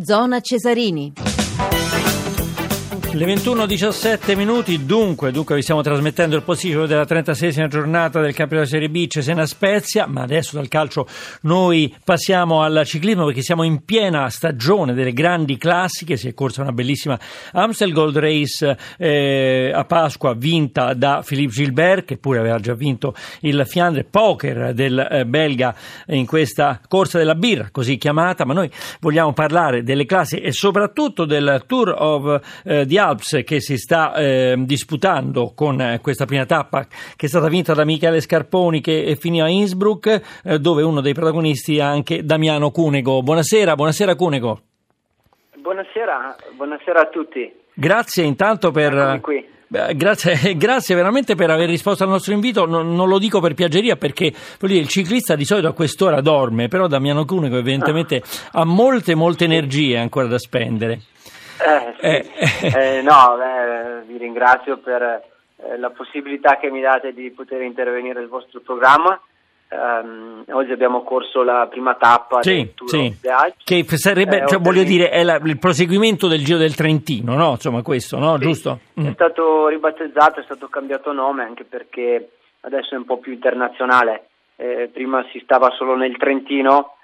Zona Cesarini. Le 21.17 minuti, dunque, dunque vi stiamo trasmettendo il posticipo della 36esima giornata del campionato Serie B Cesena Spezia, ma adesso dal calcio noi passiamo al ciclismo perché siamo in piena stagione delle grandi classiche, si è corsa una bellissima Amstel Gold Race eh, a Pasqua vinta da Philippe Gilbert che pure aveva già vinto il Fiandre Poker del eh, belga in questa corsa della birra, così chiamata, ma noi vogliamo parlare delle classi e soprattutto del Tour of eh, the Alps che si sta eh, disputando con eh, questa prima tappa che è stata vinta da Michele Scarponi che finì a Innsbruck eh, dove uno dei protagonisti è anche Damiano Cunego. Buonasera, buonasera Cunego. Buonasera, buonasera a tutti. Grazie intanto per... Grazie, grazie, veramente per aver risposto al nostro invito. Non, non lo dico per piaggeria perché dire, il ciclista di solito a quest'ora dorme, però Damiano Cunego evidentemente ah. ha molte, molte energie ancora da spendere. Eh, sì. eh, eh, no, beh, vi ringrazio per eh, la possibilità che mi date di poter intervenire nel vostro programma. Um, oggi abbiamo corso la prima tappa sì, sì. che sarebbe, cioè, voglio dire, è la, il proseguimento del Giro del Trentino, no? Insomma, questo, no? Sì, Giusto? Mm. È stato ribattezzato, è stato cambiato nome anche perché adesso è un po' più internazionale. Eh, prima si stava solo nel Trentino,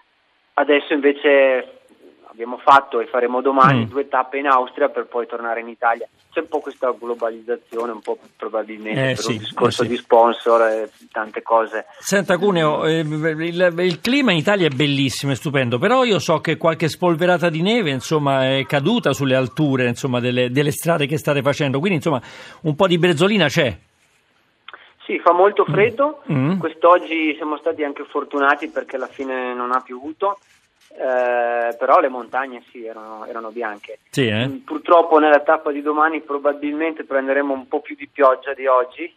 adesso invece abbiamo fatto e faremo domani mm. due tappe in Austria per poi tornare in Italia. C'è un po' questa globalizzazione, un po' probabilmente eh, per sì, un discorso eh, sì. di sponsor e tante cose. Senta Cuneo, eh, il, il, clima in Italia è bellissimo, è stupendo, però io so che qualche spolverata di neve insomma, è caduta sulle alture insomma, delle, delle strade che state facendo, quindi insomma un po' di brezzolina c'è. Sì, fa molto freddo, mm. quest'oggi siamo stati anche fortunati perché alla fine non ha piovuto eh, però le montagne sì, erano, erano bianche. Sì, eh? Mm, purtroppo nella tappa di domani probabilmente prenderemo un po' più di pioggia di oggi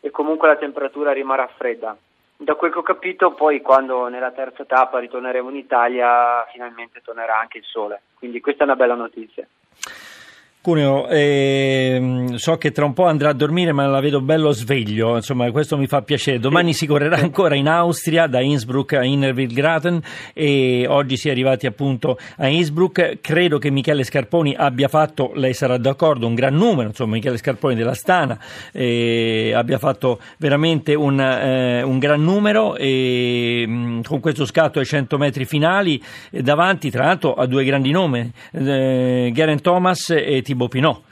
e comunque la temperatura rimarrà fredda. Da quel che ho capito poi quando nella terza tappa ritorneremo in Italia finalmente tornerà anche il sole, quindi questa è una bella notizia. Cuneo, eh, so che tra un po' andrà a dormire, ma la vedo bello sveglio, insomma, questo mi fa piacere. Domani si correrà ancora in Austria, da Innsbruck a Innerwildgraten e oggi si è arrivati appunto a Innsbruck. Credo che Michele Scarponi abbia fatto, lei sarà d'accordo, un gran numero, insomma, Michele Scarponi della Stana eh, abbia fatto veramente un, eh, un gran numero e mh, mm, con questo scatto ai 100 metri finali davanti, tra l'altro, a due grandi nomi, eh, Geraint Thomas e Thibaut Pinot.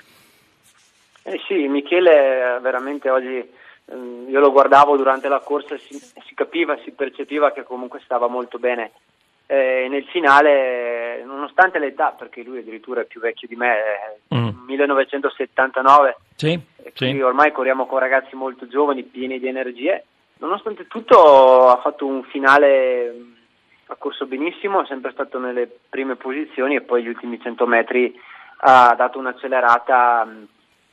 Eh sì, Michele veramente oggi ehm, io lo guardavo durante la corsa, si, si, capiva, si percepiva che comunque stava molto bene. Eh, nel finale, nonostante l'età, perché lui addirittura è più vecchio di me, mm. 1979, sì, sì. ormai corriamo con ragazzi molto giovani, pieni di energie, nonostante tutto ha fatto un finale, ha corso benissimo, è sempre stato nelle prime posizioni e poi gli ultimi 100 metri ha dato un'accelerata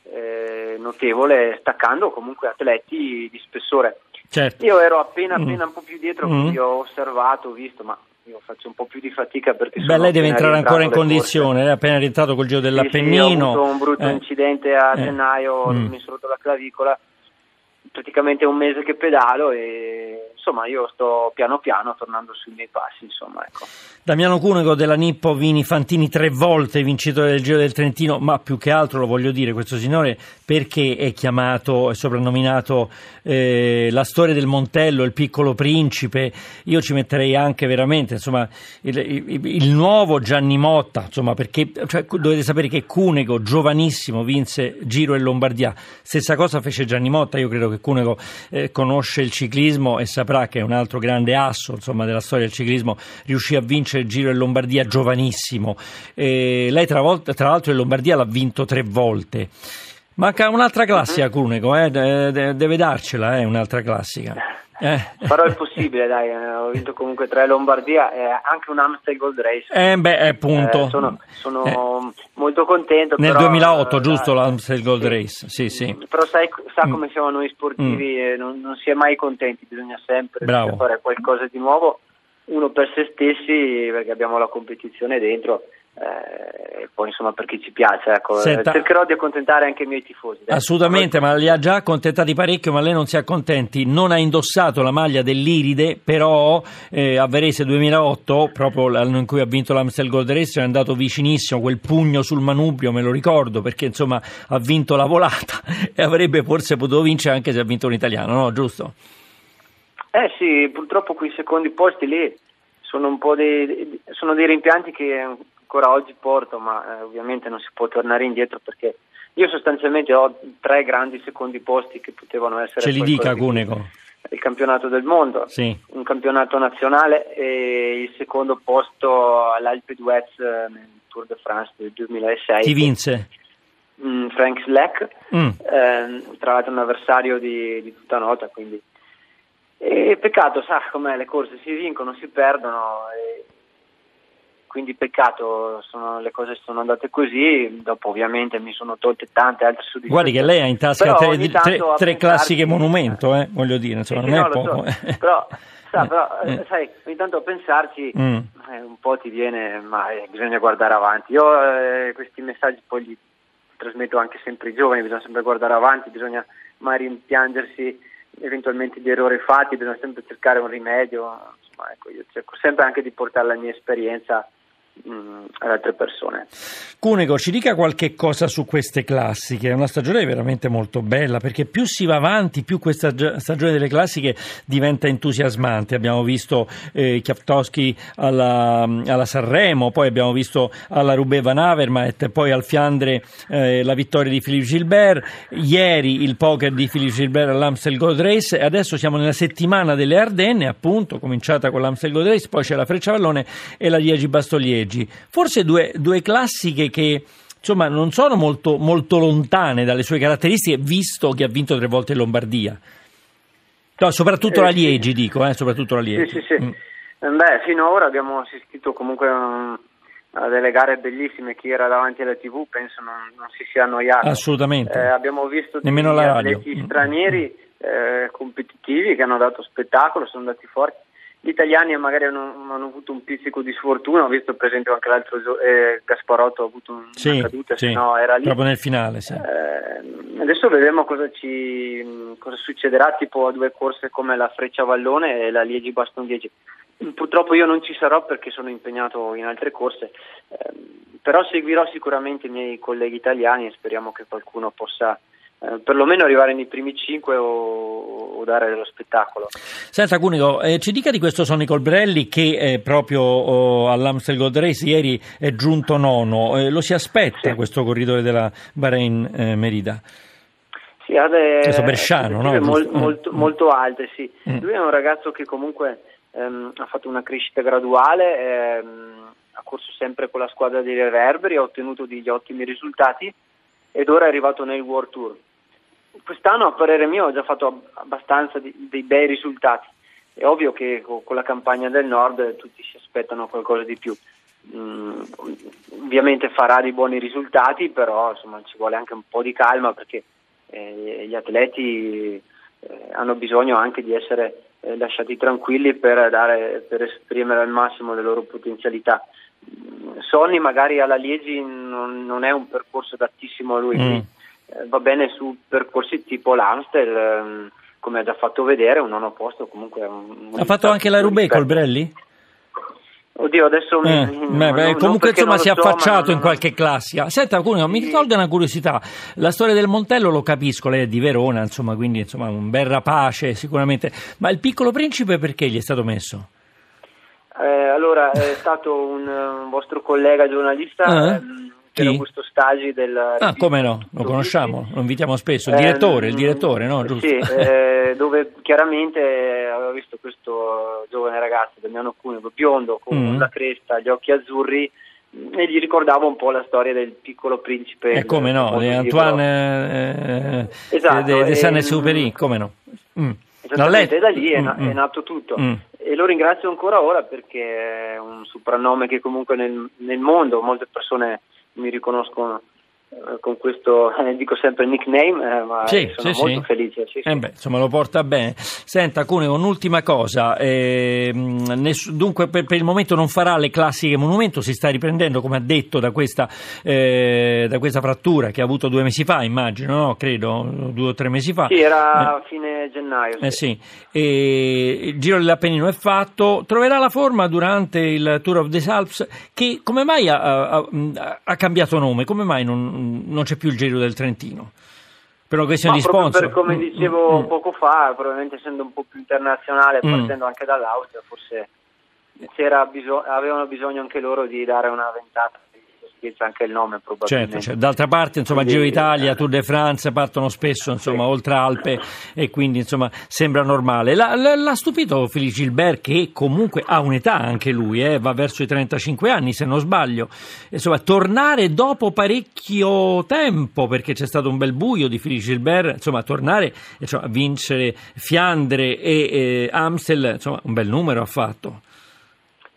eh, notevole, staccando comunque atleti di spessore. Certo. Io ero appena, mm. appena mm. un po' più dietro, mm. quindi ho osservato, ho visto, ma io faccio un po' più di fatica perché Beh, lei deve entrare ancora in condizione, lei è appena rientrato col giro dell'Appennino. Sì, sì, ho avuto un brutto eh. incidente a eh. gennaio, mm. mi sono rotto la clavicola, praticamente un mese che pedalo e insomma io sto piano piano tornando sui miei passi insomma ecco. Damiano Cunego della Nippo Vini Fantini tre volte vincitore del Giro del Trentino ma più che altro lo voglio dire questo signore perché è chiamato è soprannominato eh, la storia del Montello il piccolo principe io ci metterei anche veramente insomma il, il, il nuovo Gianni Motta insomma perché cioè, dovete sapere che Cunego giovanissimo vinse Giro e Lombardia stessa cosa fece Gianni Motta io credo che Cunego eh, conosce il ciclismo e saprà che è un altro grande asso insomma, della storia del ciclismo, riuscì a vincere il Giro in Lombardia giovanissimo. E lei tra, volta, tra l'altro in Lombardia l'ha vinto tre volte. Manca un'altra classica, mhm. Cunego, eh? deve darcela, eh, un'altra classica. Eh. Farò il possibile, dai, eh, ho vinto comunque tre Lombardia e anche un Amstel Gold Race. Eh beh, appunto. Eh, sono, sono eh. molto contento. Nel però, 2008, giusto l'Amstel Gold sì, Race, sì, sì. Però sai, sa mm. come siamo noi sportivi, mm. non, non, si è mai contenti, bisogna sempre fare qualcosa di nuovo, uno per se stessi, perché abbiamo la competizione dentro eh, poi insomma perché ci piace ecco. Senta, cercherò di accontentare anche i miei tifosi dai. assolutamente ma li ha già accontentati parecchio ma lei non si accontenti non ha indossato la maglia dell'Iride però eh, a Varese 2008 proprio l'anno in cui ha vinto l'Amstel Gold Race è andato vicinissimo quel pugno sul manubrio me lo ricordo perché insomma ha vinto la volata e avrebbe forse potuto vincere anche se ha vinto un italiano no giusto? Eh sì purtroppo quei secondi posti lì sono un po' dei, sono dei rimpianti che ancora oggi porto, ma eh, ovviamente non si può tornare indietro perché io sostanzialmente ho tre grandi secondi posti che potevano essere... Ce li dica Cunego. Il campionato del mondo, sì. un campionato nazionale e il secondo posto all'Alpe d'Huez eh, nel Tour de France del 2006. Chi vinse? Mm, Frank Slack, mm. eh, tra l'altro un avversario di, di tutta nota, quindi e peccato, sa com'è, le corse si vincono, si perdono, quindi peccato, sono, le cose sono andate così, dopo ovviamente mi sono tolte tante altre soddisfazioni. Guardi che lei ha in tasca tre, tre, tre classiche monumento, eh, voglio dire, insomma, sì, non no, è poco. So. però, sa, però eh. eh. sai, ogni tanto a pensarci mm. eh, un po' ti viene, ma eh, bisogna guardare avanti. Io eh, questi messaggi poi li trasmetto anche sempre ai giovani, bisogna sempre guardare avanti, bisogna mai rimpiangersi eventualmente di errori fatti, bisogna sempre cercare un rimedio, insomma, ecco, io cerco sempre anche di portare la mia esperienza ad altre persone. Cunego, ci dica qualche cosa su queste classiche. È una stagione veramente molto bella perché più si va avanti, più questa stagione delle classiche diventa entusiasmante. Abbiamo visto eh, Chiaftowski alla, alla, Sanremo, poi abbiamo visto alla Roubaix Van Avermaet, poi al Fiandre eh, la vittoria di Philippe Gilbert, ieri il poker di Philippe Gilbert all'Amstel Gold Race e adesso siamo nella settimana delle Ardenne, appunto, cominciata con l'Amstel Gold Race, poi c'è la Frecciavallone e la Liegi Bastolieri leggi. Forse due, due classiche che insomma non sono molto, molto, lontane dalle sue caratteristiche, visto che ha vinto tre volte in Lombardia. No, soprattutto eh, la Liegi, sì. dico, eh, soprattutto la Liegi. Sì, sì. Mm. Beh, fino ad ora abbiamo assistito comunque a delle gare bellissime. Chi era davanti alla TV penso non, non si sia annoiato. Assolutamente. Eh, abbiamo visto Nemmeno degli atleti mm. stranieri eh, competitivi che hanno dato spettacolo, sono andati forti gli italiani magari hanno, hanno, avuto un pizzico di sfortuna, ho visto per esempio anche l'altro eh, Gasparotto ha avuto una sì, caduta, sì, no era lì. Proprio nel finale, sì. eh, adesso vedremo cosa, ci, cosa succederà, tipo a due corse come la Freccia Vallone e la Liegi Baston Liegi. Purtroppo io non ci sarò perché sono impegnato in altre corse, eh, però seguirò sicuramente i miei colleghi italiani e speriamo che qualcuno possa eh, perlomeno arrivare nei primi cinque o, o dare lo spettacolo. Senta Cunico, eh, ci dica di questo Sonny Colbrelli che eh, proprio oh, all'Amstel Gold Race ieri è giunto nono, eh, lo si aspetta sì. questo corridore della Bahrain eh, Merida? Sì, ha delle Bresciano, no? Molto, molto, mm. molto, alte, sì. Mm. Lui è un ragazzo che comunque ehm, ha fatto una crescita graduale, ehm, ha corso sempre con la squadra dei Reverberi, ha ottenuto degli ottimi risultati ed ora è arrivato nel World Tour quest'anno a parere mio ho già fatto abbastanza di, dei bei risultati. È ovvio che con, la campagna del nord tutti si aspettano qualcosa di più. Mm, ovviamente farà dei buoni risultati, però insomma, ci vuole anche un po' di calma perché eh, gli atleti eh, hanno bisogno anche di essere eh, lasciati tranquilli per, dare, per, esprimere al massimo le loro potenzialità. Mm, Sonny magari alla Liegi non, non, è un percorso adattissimo a lui. Mm va bene su percorsi tipo l'Amstel, ehm, come ha già fatto vedere, un nono posto comunque. Un, ha fatto anche la Roubaix col Brelli? Oddio, adesso eh, mi, beh, beh, comunque insomma si è affacciato so, in qualche classica. Senta, Cuneo, mi tolga una curiosità. La storia del Montello lo capisco, lei è di Verona, insomma, quindi insomma un bel rapace sicuramente. Ma il piccolo principe perché gli è stato messo? Eh, allora, è stato un, un vostro collega giornalista. Eh? Ehm, chi? Augusto Stagi del Ah, come no, lo conosciamo, lo invitiamo spesso, il direttore, eh, il direttore, no? Giusto? Sì, eh, dove chiaramente aveva visto questo giovane ragazzo, Damiano Cuneo, biondo, con mm. la cresta, gli occhi azzurri, e gli ricordava un po' la storia del piccolo principe. E eh, come no, di Antoine eh, esatto, de, de Saint-Exupéry, come no. Mm. Esattamente, da lì è, mm, è, mm. nato tutto. Mm. E lo ringrazio ancora ora perché è un soprannome che comunque nel, nel mondo molte persone mi riconoscono con questo, eh, dico sempre nickname, eh, ma Sì, sono sì, molto sì. felice. Eh beh, insomma, lo porta bene. Senta, Cuneo, un'ultima cosa. ehm, ness- dunque, per, per il momento non farà le classiche monumento, si sta riprendendo, come ha detto, da questa, eh, da questa frattura che ha avuto due mesi fa, immagino, no? Credo, due o tre mesi fa. Sì, era a fine gennaio. Eh sì, il Giro dell'Appennino è fatto, troverà la forma durante il Tour of the Alps che come mai ha, ha- ha cambiato nome, come mai non, non c'è più il Giro del Trentino? Per una questione Ma di sponsor? per come Mm, dicevo mm, mm. poco fa, probabilmente essendo un po' più internazionale, Mm. partendo anche dall'Austria, forse c'era biso- avevano bisogno anche loro di dare una ventata giustizia anche il nome probabilmente. Certo, certo. d'altra parte insomma Giro d'Italia, eh, Tour de France partono spesso insomma Sì. oltre Alpe e quindi insomma sembra normale. La- la- l'ha stupito Felice Gilbert che comunque ha un'età anche lui, eh, va verso i 35 anni se non sbaglio, insomma tornare dopo parecchio tempo perché c'è stato un bel buio di Felice Gilbert, insomma tornare insomma, a vincere Fiandre e eh, Amstel, insomma un bel numero ha fatto.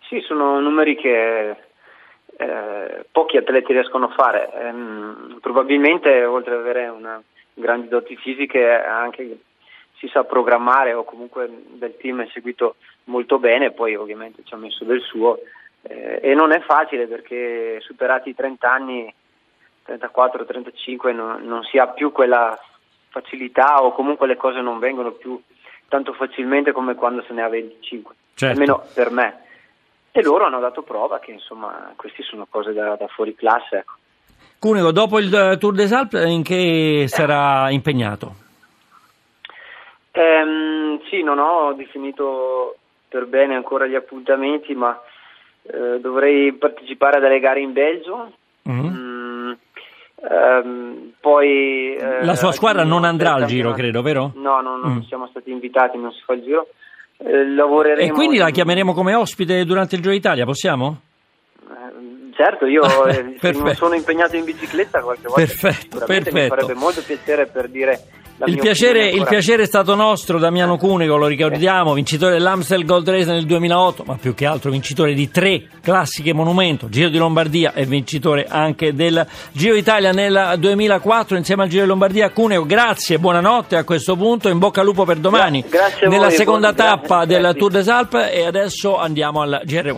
Sì, sono numeri che eh, pochi atleti riescono a fare. Ehm, probabilmente, oltre ad avere una grandi doti fisiche, anche si sa programmare o comunque del team è seguito molto bene, poi ovviamente ci ha messo del suo. eh, e non è facile perché superati i 30 anni, 34-35, non, non si ha più quella facilità o comunque le cose non vengono più tanto facilmente come quando se ne ha 25, Certo. almeno per me. E loro hanno dato prova che insomma queste sono cose da, da fuori classe. Ecco. Cuneo, dopo il eh, Tour des Alpes in che sarà impegnato? Ehm, sì, non ho definito per bene ancora gli appuntamenti, ma eh, dovrei partecipare alle gare in Belgio. Mhm. Mm, ehm, poi eh, La sua squadra non andrà al giro, credo, vero? No, no, non Mm. siamo stati invitati, non si fa il giro. Eh, lavoreremo E quindi la chiameremo come ospite durante il Giro d'Italia, possiamo? Eh, Certo, io eh, non sono impegnato in bicicletta qualche volta Perfetto, perfetto. mi farebbe molto piacere per dire Il piacere, opinione il ancora. piacere è stato nostro, Damiano Cunego, lo ricordiamo, vincitore dell'Amstel Gold Race nel 2008, ma più che altro vincitore di tre classiche monumento, Giro di Lombardia e vincitore anche del Giro d'Italia nel 2004 insieme al Giro di Lombardia. Cunego, grazie, buonanotte a questo punto, in bocca al lupo per domani. Gra- grazie a Nella voi, seconda buon- grazie, tappa del grazie. Tour des Alpes e adesso andiamo al GR1.